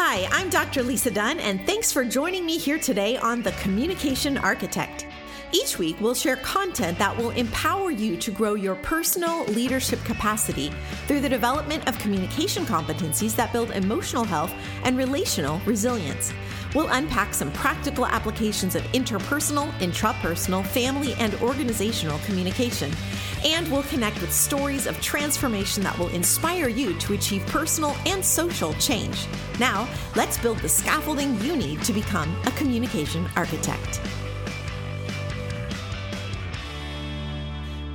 Hi, I'm Dr. Lisa Dunne, and thanks for joining me here today on The Communication Architect. Each week, we'll share content that will empower you to grow your personal leadership capacity through the development of communication competencies that build emotional health and relational resilience. We'll unpack some practical applications of interpersonal, intrapersonal, family, and organizational communication. And we'll connect with stories of transformation that will inspire you to achieve personal and social change. Now, let's build the scaffolding you need to become a communication architect.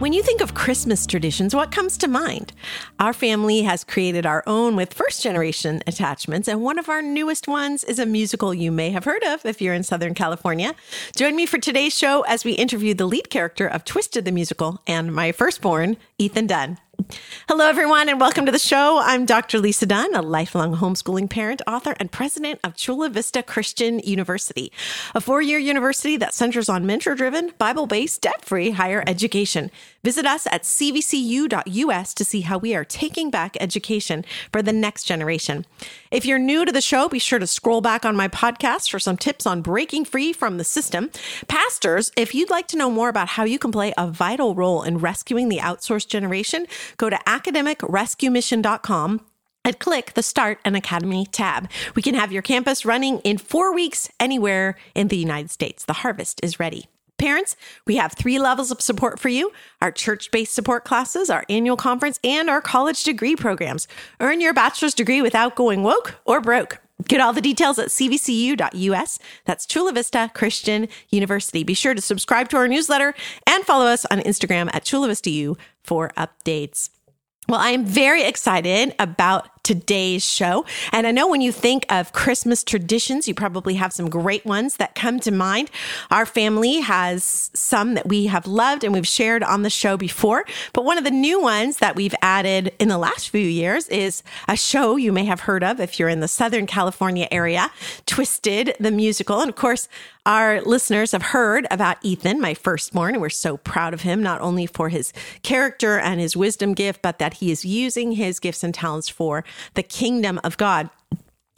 When you think of Christmas traditions, what comes to mind? Our family has created our own with first generation attachments, and one of our newest ones is a musical you may have heard of if you're in Southern California. Join me for today's show as we interview the lead character of Twisted the Musical and my firstborn, Ethan Dunne. Hello, everyone, and welcome to the show. I'm Dr. Lisa Dunne, a lifelong homeschooling parent, author, and president of Chula Vista Christian University, a four year university that centers on mentor driven, Bible based, debt free higher education. Visit us at cvcu.us to see how we are taking back education for the next generation. If you're new to the show, be sure to scroll back on my podcast for some tips on breaking free from the system. Pastors, if you'd like to know more about how you can play a vital role in rescuing the outsourced generation, go to academicrescuemission.com and click the Start an Academy tab. We can have your campus running in four weeks anywhere in the United States. The harvest is ready. Parents, we have three levels of support for you our church based support classes, our annual conference, and our college degree programs. Earn your bachelor's degree without going woke or broke. Get all the details at cvcu.us. That's Chula Vista Christian University. Be sure to subscribe to our newsletter and follow us on Instagram at Chula Vista U for updates. Well, I am very excited about today's show. And I know when you think of Christmas traditions, you probably have some great ones that come to mind. Our family has some that we have loved and we've shared on the show before. But one of the new ones that we've added in the last few years is a show you may have heard of if you're in the Southern California area, Twisted the Musical. And of course, our listeners have heard about Ethan, my firstborn, and we're so proud of him, not only for his character and his wisdom gift, but that he is using his gifts and talents for the kingdom of God.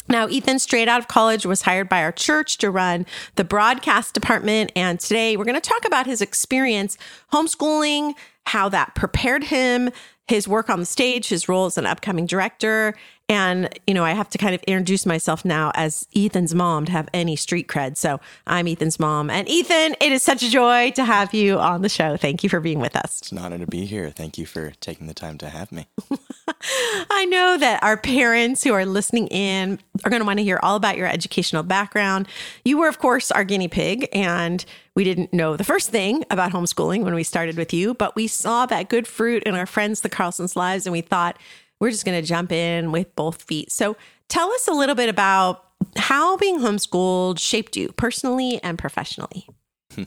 Now, Ethan, straight out of college, was hired by our church to run the broadcast department. And today we're going to talk about his experience homeschooling, how that prepared him, his work on the stage, his role as an upcoming director, and, you know, I have to kind of introduce myself now as Ethan's mom to have any street cred. So I'm Ethan's mom. And Ethan, it is such a joy to have you on the show. Thank you for being with us. It's an honor to be here. Thank you for taking the time to have me. I know that our parents who are listening in are going to want to hear all about your educational background. You were, of course, our guinea pig, and we didn't know the first thing about homeschooling when we started with you, but we saw that good fruit in our friends, the Carlsons' lives, and we thought, we're just going to jump in with both feet. So tell us a little bit about how being homeschooled shaped you personally and professionally.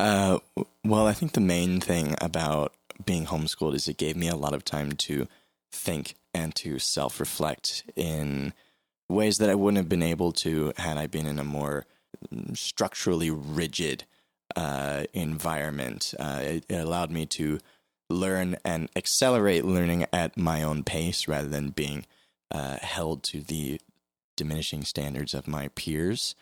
Uh, well, I think the main thing about being homeschooled is it gave me a lot of time to think and to self reflect in ways that I wouldn't have been able to had I been in a more structurally rigid uh, environment. Uh, it, it allowed me to learn and accelerate learning at my own pace rather than being uh, held to the diminishing standards of my peers.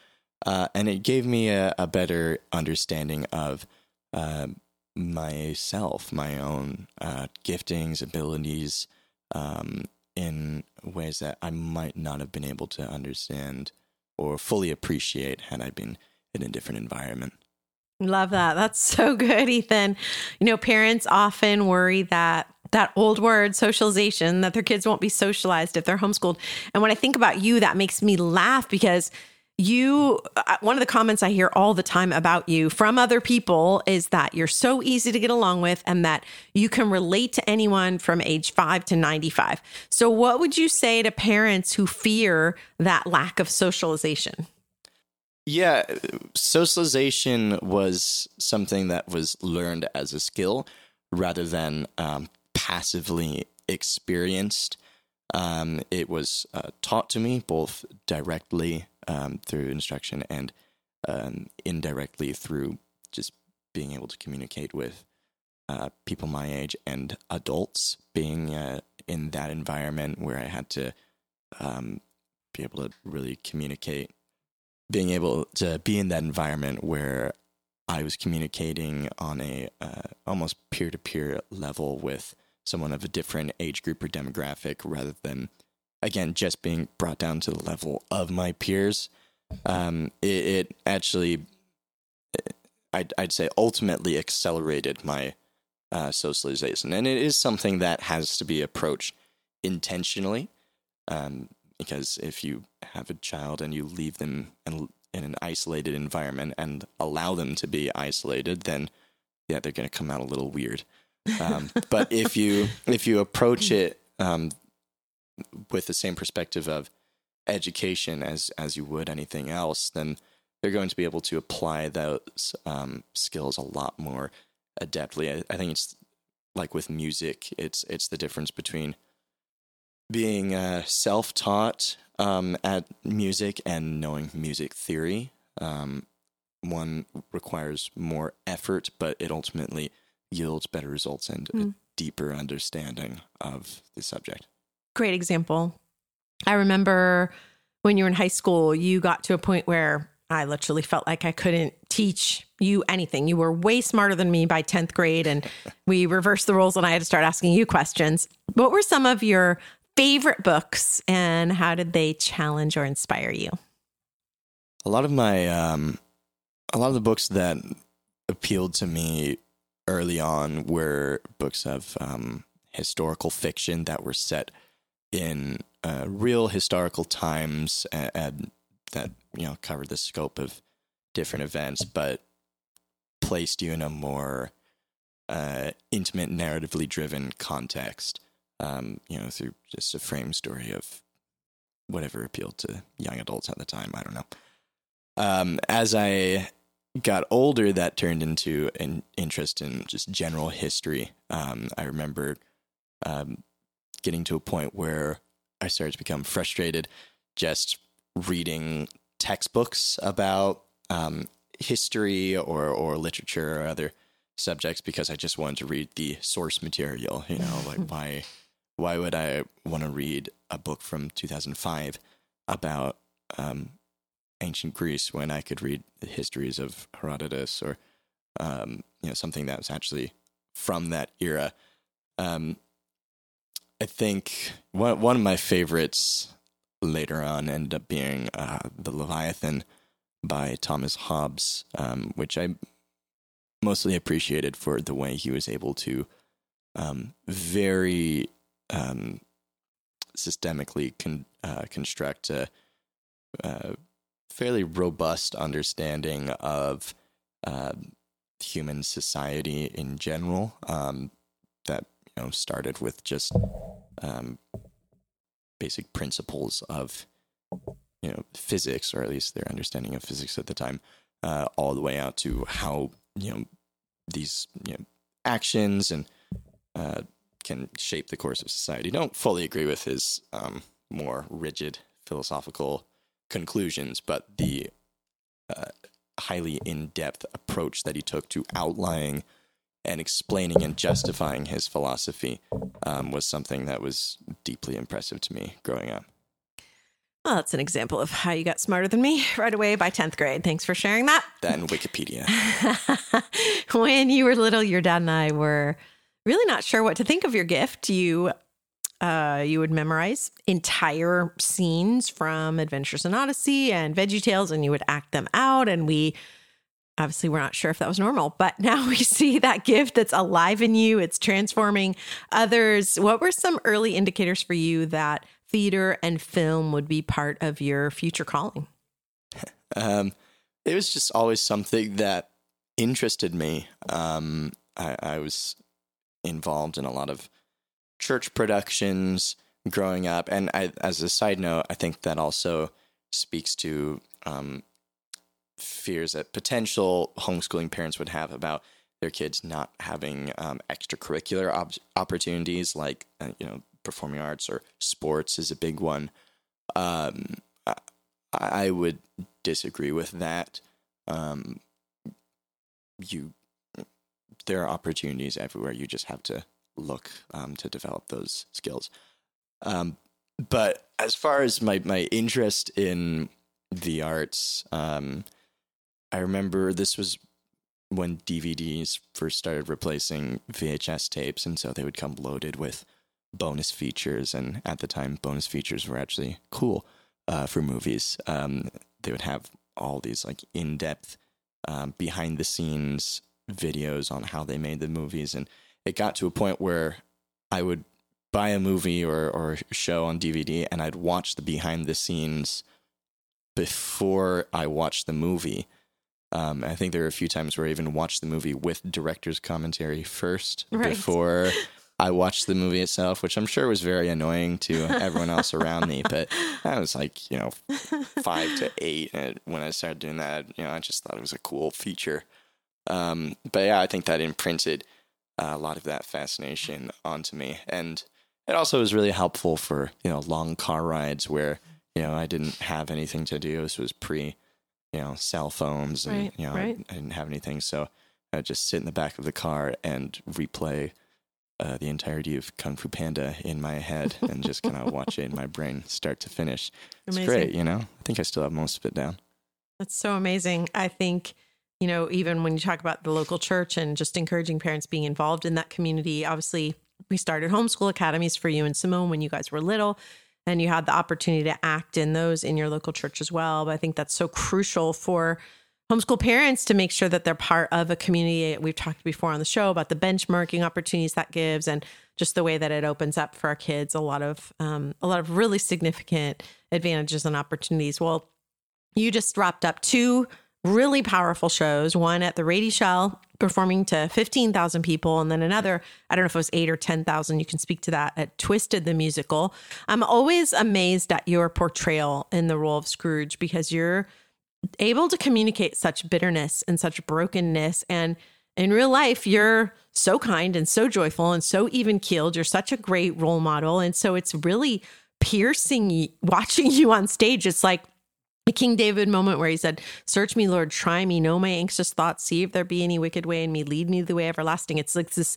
Uh, and it gave me a, a better understanding of uh, myself, my own uh, giftings, abilities, um, in ways that I might not have been able to understand or fully appreciate had I been in a different environment. Love that. That's so good, Ethan. You know, parents often worry that that old word socialization that their kids won't be socialized if they're homeschooled. And when I think about you, that makes me laugh because you uh, one of the comments I hear all the time about you from other people is that you're so easy to get along with and that you can relate to anyone from age 5 to 95. So what would you say to parents who fear that lack of socialization? Yeah, socialization was something that was learned as a skill rather than um, passively experienced. Um, it was uh, taught to me both directly um, through instruction and um, indirectly through just being able to communicate with uh, people my age and adults, being uh, in that environment where I had to um, be able to really communicate, being able to be in that environment where I was communicating on a uh, almost peer to peer level with someone of a different age group or demographic rather than, again, just being brought down to the level of my peers. Um, it, it actually, I'd, I'd say, ultimately accelerated my uh, socialization. And it is something that has to be approached intentionally. Um, because if you have a child and you leave them in, in an isolated environment and allow them to be isolated, then yeah, they're going to come out a little weird. Um, but if you if you approach it um, with the same perspective of education as as you would anything else, then they're going to be able to apply those um, skills a lot more adeptly. I, I, think it's like with music, it's it's the difference between being uh, self taught um, at music and knowing music theory. Um, one requires more effort, but it ultimately yields better results and mm. a hmm. deeper understanding of the subject. Great example. I remember when you were in high school, you got to a point where I literally felt like I couldn't teach you anything. You were way smarter than me by 10th grade, and we reversed the roles, and I had to start asking you questions. What were some of your favorite books, and how did they challenge or inspire you? A lot of my, um, a lot of the books that appealed to me early on were books of um, historical fiction that were set in uh, real historical times and, and, that you know covered the scope of different events, but placed you in a more uh, intimate, narratively driven context. Um, you know, through just a frame story of whatever appealed to young adults at the time. I don't know. Um, as I got older, that turned into an interest in just general history. Um, I remember um, getting to a point where I started to become frustrated just reading textbooks about um, history or, or literature or other subjects because I just wanted to read the source material. You know, like why why would I want to read a book from 2005 about um, ancient Greece when I could read the histories of Herodotus or um, you know something that was actually from that era. Um, I think one one of my favorites later on ended up being uh, the Leviathan by Thomas Hobbes, um, which I mostly appreciated for the way he was able to um, very um, systemically con- uh, construct a, a fairly robust understanding of uh, human society in general. Um, that you know started with just um, basic principles of you know physics, or at least their understanding of physics at the time, uh, all the way out to how you know these you know actions and uh, can shape the course of society. Don't fully agree with his um, more rigid philosophical conclusions, but the uh, highly in depth approach that he took to outlining and explaining and justifying his philosophy um, was something that was deeply impressive to me growing up. Well, that's an example of how you got smarter than me right away by 10th grade. Thanks for sharing that. Then Wikipedia. when you were little, your dad and I were really not sure what to think of your gift. You uh, you would memorize entire scenes from Adventures in Odyssey and Veggie Tales, and you would act them out. And we obviously we're not sure if that was normal, but now we see that gift that's alive in you. It's transforming others. What were some early indicators for you that theater and film would be part of your future calling? Um, it was just always something that interested me. Um, I, I was involved in a lot of church productions growing up. And I, as a side note, I think that also speaks to um, fears that potential homeschooling parents would have about their kids not having um, extracurricular op- opportunities like uh, you know performing arts or sports is a big one. Um, I, I, would disagree with that. Um, you there are opportunities everywhere. You just have to look um, to develop those skills. Um, but as far as my my interest in the arts, um, I remember this was when DVDs first started replacing VHS tapes, and so they would come loaded with bonus features. And at the time, bonus features were actually cool uh, for movies. Um, they would have all these like in depth, um, behind the scenes videos on how they made the movies, and it got to a point where I would buy a movie or or show on DVD, and I'd watch the behind the scenes before I watched the movie. Um, I think there were a few times where I even watched the movie with director's commentary first Right. before I watched the movie itself, which I'm sure was very annoying to everyone else around me. But I was like, you know, five to eight and when I started doing that. You know, I just thought it was a cool feature. Um, but yeah, I think that imprinted uh, a lot of that fascination onto me, and it also was really helpful for you know long car rides where you know I didn't have anything to do. This was pre, you know, cell phones, and Right, you know right. I, I didn't have anything, so I would just sit in the back of the car and replay. Uh, the entirety of Kung Fu Panda in my head and just kind of watch it in my brain, start to finish. It's great, you know. I think I still have most of it down. That's so amazing. I think, you know, even when you talk about the local church and just encouraging parents being involved in that community, obviously, we started homeschool academies for you and Simone when you guys were little, and you had the opportunity to act in those in your local church as well. But I think that's so crucial for homeschool parents to make sure that they're part of a community. We've talked before on the show about the benchmarking opportunities that gives, and just the way that it opens up for our kids a lot of um, a lot of really significant advantages and opportunities. Well, you just wrapped up two really powerful shows. One at the Rady Shell performing to 15,000 people and then another I don't know if it was 8 or 10,000 you can speak to that at Twisted the musical. I'm always amazed at your portrayal in the role of Scrooge because you're able to communicate such bitterness and such brokenness and in real life you're so kind and so joyful and so even keeled you're such a great role model and so it's really piercing watching you on stage. It's like a King David moment where he said, Search me, Lord, try me, know my anxious thoughts, see if there be any wicked way in me, lead me the way everlasting. It's like this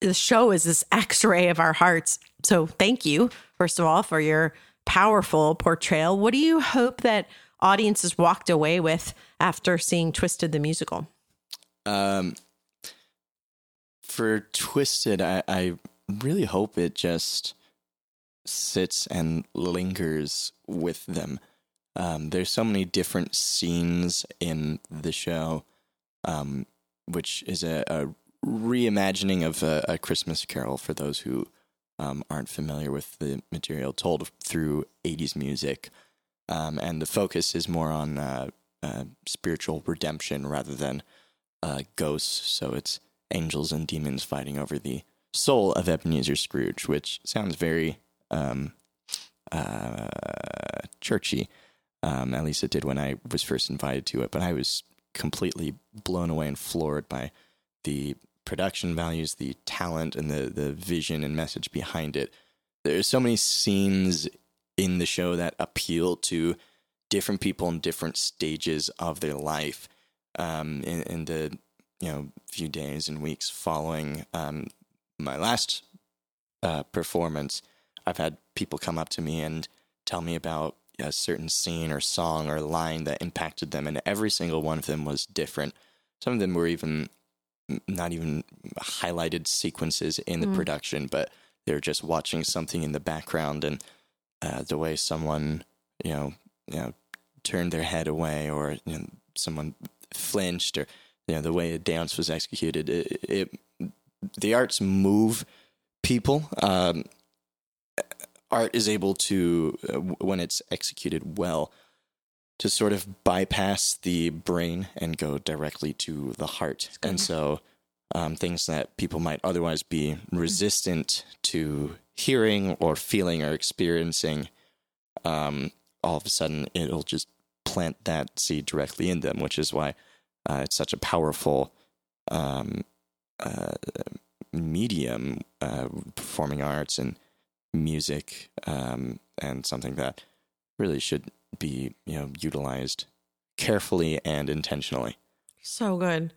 the show is this x-ray of our hearts. So thank you, first of all, for your powerful portrayal. What do you hope that audiences walked away with after seeing Twisted the musical? Um, for Twisted, I, I really hope it just sits and lingers with them. Um, there's so many different scenes in the show, um, which is a, a reimagining of a, a Christmas Carol for those who um, aren't familiar with the material, told through 80s music. Um, and the focus is more on uh, uh, spiritual redemption rather than uh, ghosts. So it's angels and demons fighting over the soul of Ebenezer Scrooge, which sounds very um, uh, churchy. Um, at least it did when I was first invited to it. But I was completely blown away and floored by the production values, the talent, and the the vision and message behind it. There's so many scenes in the show that appeal to different people in different stages of their life. Um, in, in the you know few days and weeks following um, my last uh, performance, I've had people come up to me and tell me about a certain scene or song or line that impacted them, and every single one of them was different. Some of them were even not even highlighted sequences in the Mm. production, but they're just watching something in the background and uh, the way someone you know you know turned their head away or you know, someone flinched or you know the way a dance was executed. It, it the arts move people. Um, art is able to, uh, when it's executed well, to sort of bypass the brain and go directly to the heart. And so, um, things that people might otherwise be resistant to hearing or feeling or experiencing, um, all of a sudden it'll just plant that seed directly in them, which is why uh, it's such a powerful um, uh, medium, uh, performing arts and music, um, and something that really should be you know utilized carefully and intentionally. So good.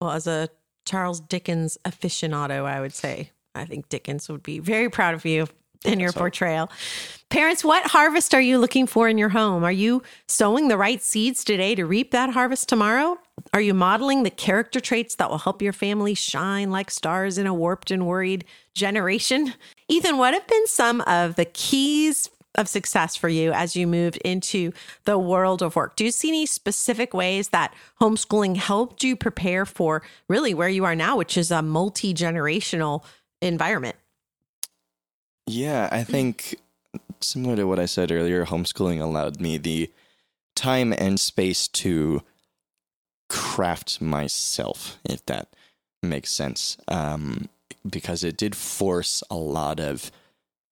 Well, as a Charles Dickens aficionado, I would say I think Dickens would be very proud of you in your portrayal. Parents, what harvest are you looking for in your home? Are you sowing the right seeds today to reap that harvest tomorrow? Are you modeling the character traits that will help your family shine like stars in a warped and worried generation? Ethan, what have been some of the keys of success for you as you moved into the world of work? Do you see any specific ways that homeschooling helped you prepare for really where you are now, which is a multi generational environment? Yeah, I think similar to what I said earlier, homeschooling allowed me the time and space to craft myself, if that makes sense. Um, because it did force a lot of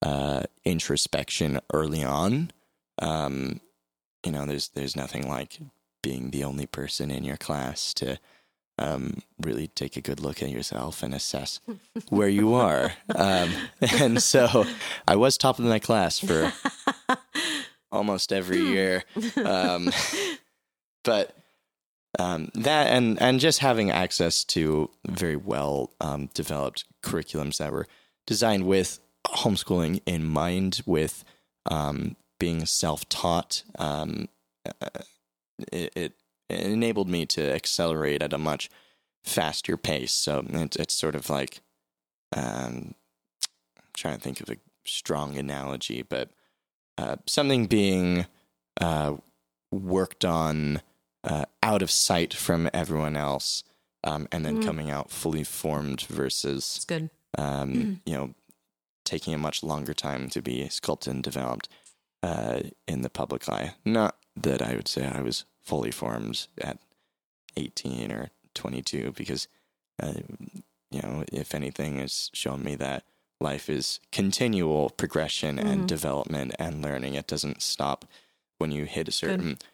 uh, introspection early on. Um, you know, there's there's nothing like being the only person in your class to um, really take a good look at yourself and assess where you are. Um, and so I was top of my class for almost every year. Um, but um, that and and just having access to very well um, developed curriculums that were designed with homeschooling in mind, with um, being self taught. Um, uh, it, it, enabled me to accelerate at a much faster pace. So it, it's sort of like um, I'm trying to think of a strong analogy, but uh, something being uh, worked on uh, out of sight from everyone else, um, and then mm. coming out fully formed versus That's good. Um, mm. You know, taking a much longer time to be sculpted and developed uh, in the public eye. Not that I would say I was fully formed at 18 or 22, because uh, you know, if anything, has shown me that life is continual progression mm-hmm. and development and learning. It doesn't stop when you hit a certain Good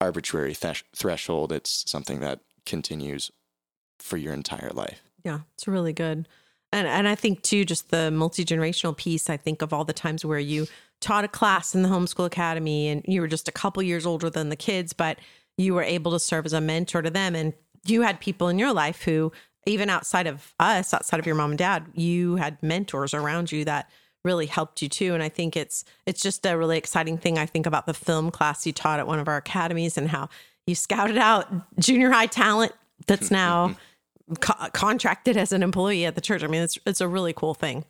arbitrary th- threshold. It's something that continues for your entire life. Yeah, it's really good. And and I think too, just the multi generational piece. I think of all the times where you taught a class in the homeschool academy, and you were just a couple years older than the kids, but you were able to serve as a mentor to them, and you had people in your life who, even outside of us, outside of your mom and dad, you had mentors around you that really helped you too. And i think it's it's just a really exciting thing i think about the film class you taught at one of our academies and how you scouted out junior high talent that's hmm, hmm, now hmm. co- contracted as an employee at the church. I mean it's it's a really cool thing.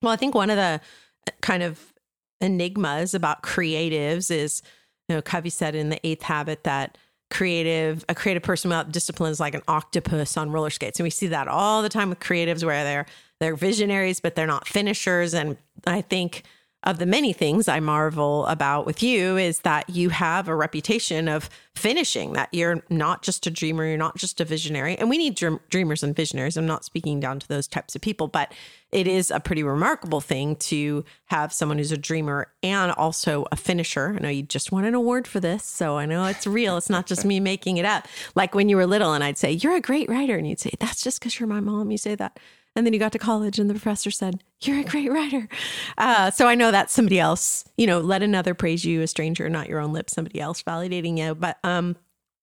Well i think one of the uh, kind of enigmas about creatives is you know covey said in the eighth habit that creative a creative person without discipline is like an octopus on roller skates and we see that all the time with creatives where they're they're visionaries, but they're not finishers. And I think of the many things I marvel about with you is that you have a reputation of finishing, that you're not just a dreamer, you're not just a visionary. And we need dream- dreamers and visionaries. I'm not speaking down to those types of people, but it is a pretty remarkable thing to have someone who's a dreamer and also a finisher. I know you just won an award for this, so I know it's real. It's not just me making it up. Like when you were little and I'd say, You're a great writer. And you'd say, That's just because you're my mom. You say that. And then you got to college, and the professor said, You're a great writer. Uh, so I know that somebody else, you know, let another praise you, a stranger, not your own lips, somebody else validating you. But um,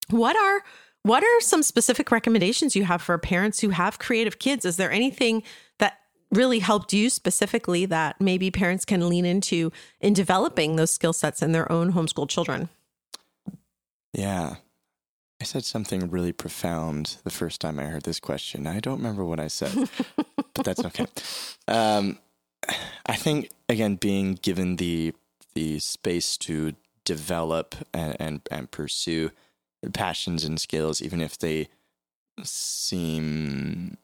what are what are some specific recommendations you have for parents who have creative kids? Is there anything that really helped you specifically that maybe parents can lean into in developing those skill sets in their own homeschool children? Yeah. I said something really profound the first time I heard this question. I don't remember what I said, but that's okay. Um, I think again, being given the the space to develop and, and, and pursue passions and skills, even if they seem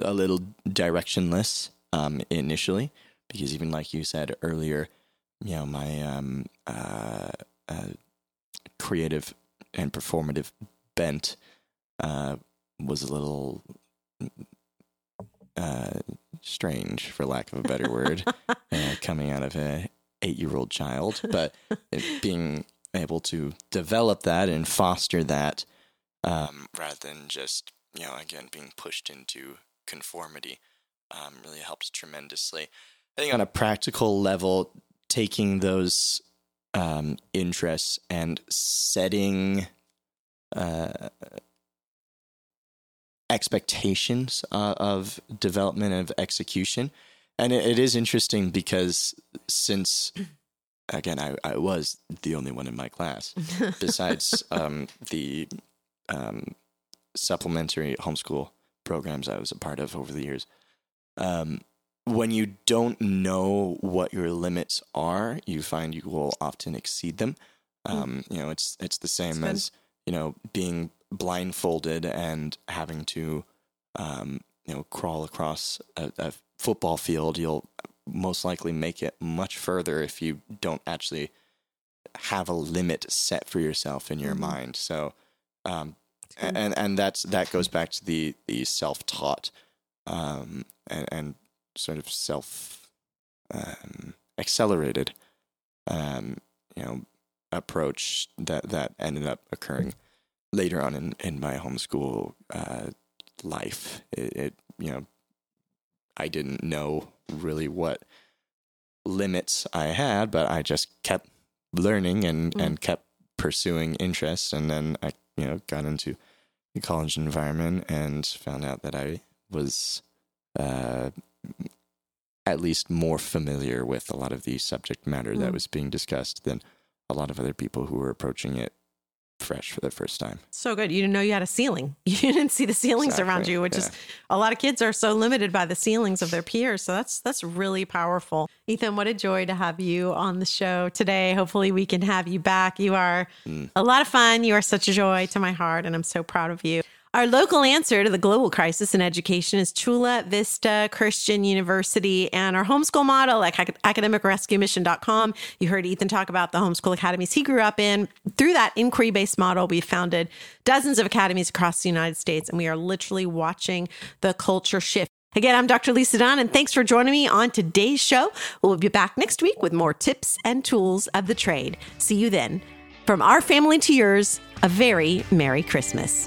a little directionless um, initially, because even like you said earlier, you know, my um, uh, uh, creative and performative bent uh, was a little uh, strange, for lack of a better word, uh, coming out of a eight year old child. But being able to develop that and foster that um, rather than just you know again being pushed into conformity um, really helps tremendously. I think on a practical level, taking those um, interests and setting uh, expectations uh, of development of execution and it, it is interesting because since again I, I was the only one in my class besides um, the um, supplementary homeschool programs I was a part of over the years. Um, when you don't know what your limits are, you find you will often exceed them. Um, you know, it's it's the same as you know being blindfolded and having to um, you know crawl across a, a football field. You'll most likely make it much further if you don't actually have a limit set for yourself in your Mhm. mind. So, um, and and that's that goes back to the the self taught um, and, and sort of self um, accelerated um, you know approach that that ended up occurring later on in in my homeschool uh, life. It, it you know I didn't know really what limits I had, but I just kept learning and Mm. and kept pursuing interests, and then I you know got into the college environment and found out that I was uh, at least more familiar with a lot of the subject matter that Mm. was being discussed than a lot of other people who were approaching it fresh for the first time. So good. You didn't know you had a ceiling. You didn't see the ceilings around you, which is a lot of kids are so limited by the ceilings of their peers. So that's that's really powerful. Ethan, what a joy to have you on the show today. Hopefully we can have you back. You are Mm. a lot of fun. You are such a joy to my heart and I'm so proud of you. Our local answer to the global crisis in education is Chula Vista Christian University and our homeschool model at academicrescuemission.com. You heard Ethan talk about the homeschool academies he grew up in. Through that inquiry based model, we founded dozens of academies across the United States, and we are literally watching the culture shift. Again, I'm Dr. Lisa Dunne, and thanks for joining me on today's show. We'll be back next week with more tips and tools of the trade. See you then. From our family to yours, a very Merry Christmas.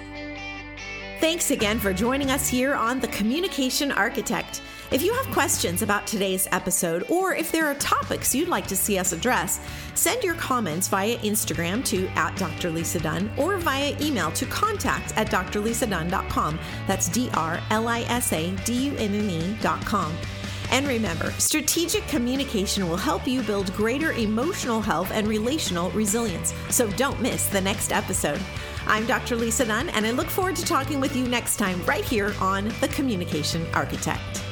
Thanks again for joining us here on The Communication Architect. If you have questions about today's episode, or if there are topics you'd like to see us address, send your comments via Instagram to at Dr. Lisa Dunne or via email to contact at drlisadunne.com. That's D R L I S A D U N N E.com. And remember, strategic communication will help you build greater emotional health and relational resilience. So don't miss the next episode. I'm Dr. Lisa Dunne, and I look forward to talking with you next time right here on The Communication Architect.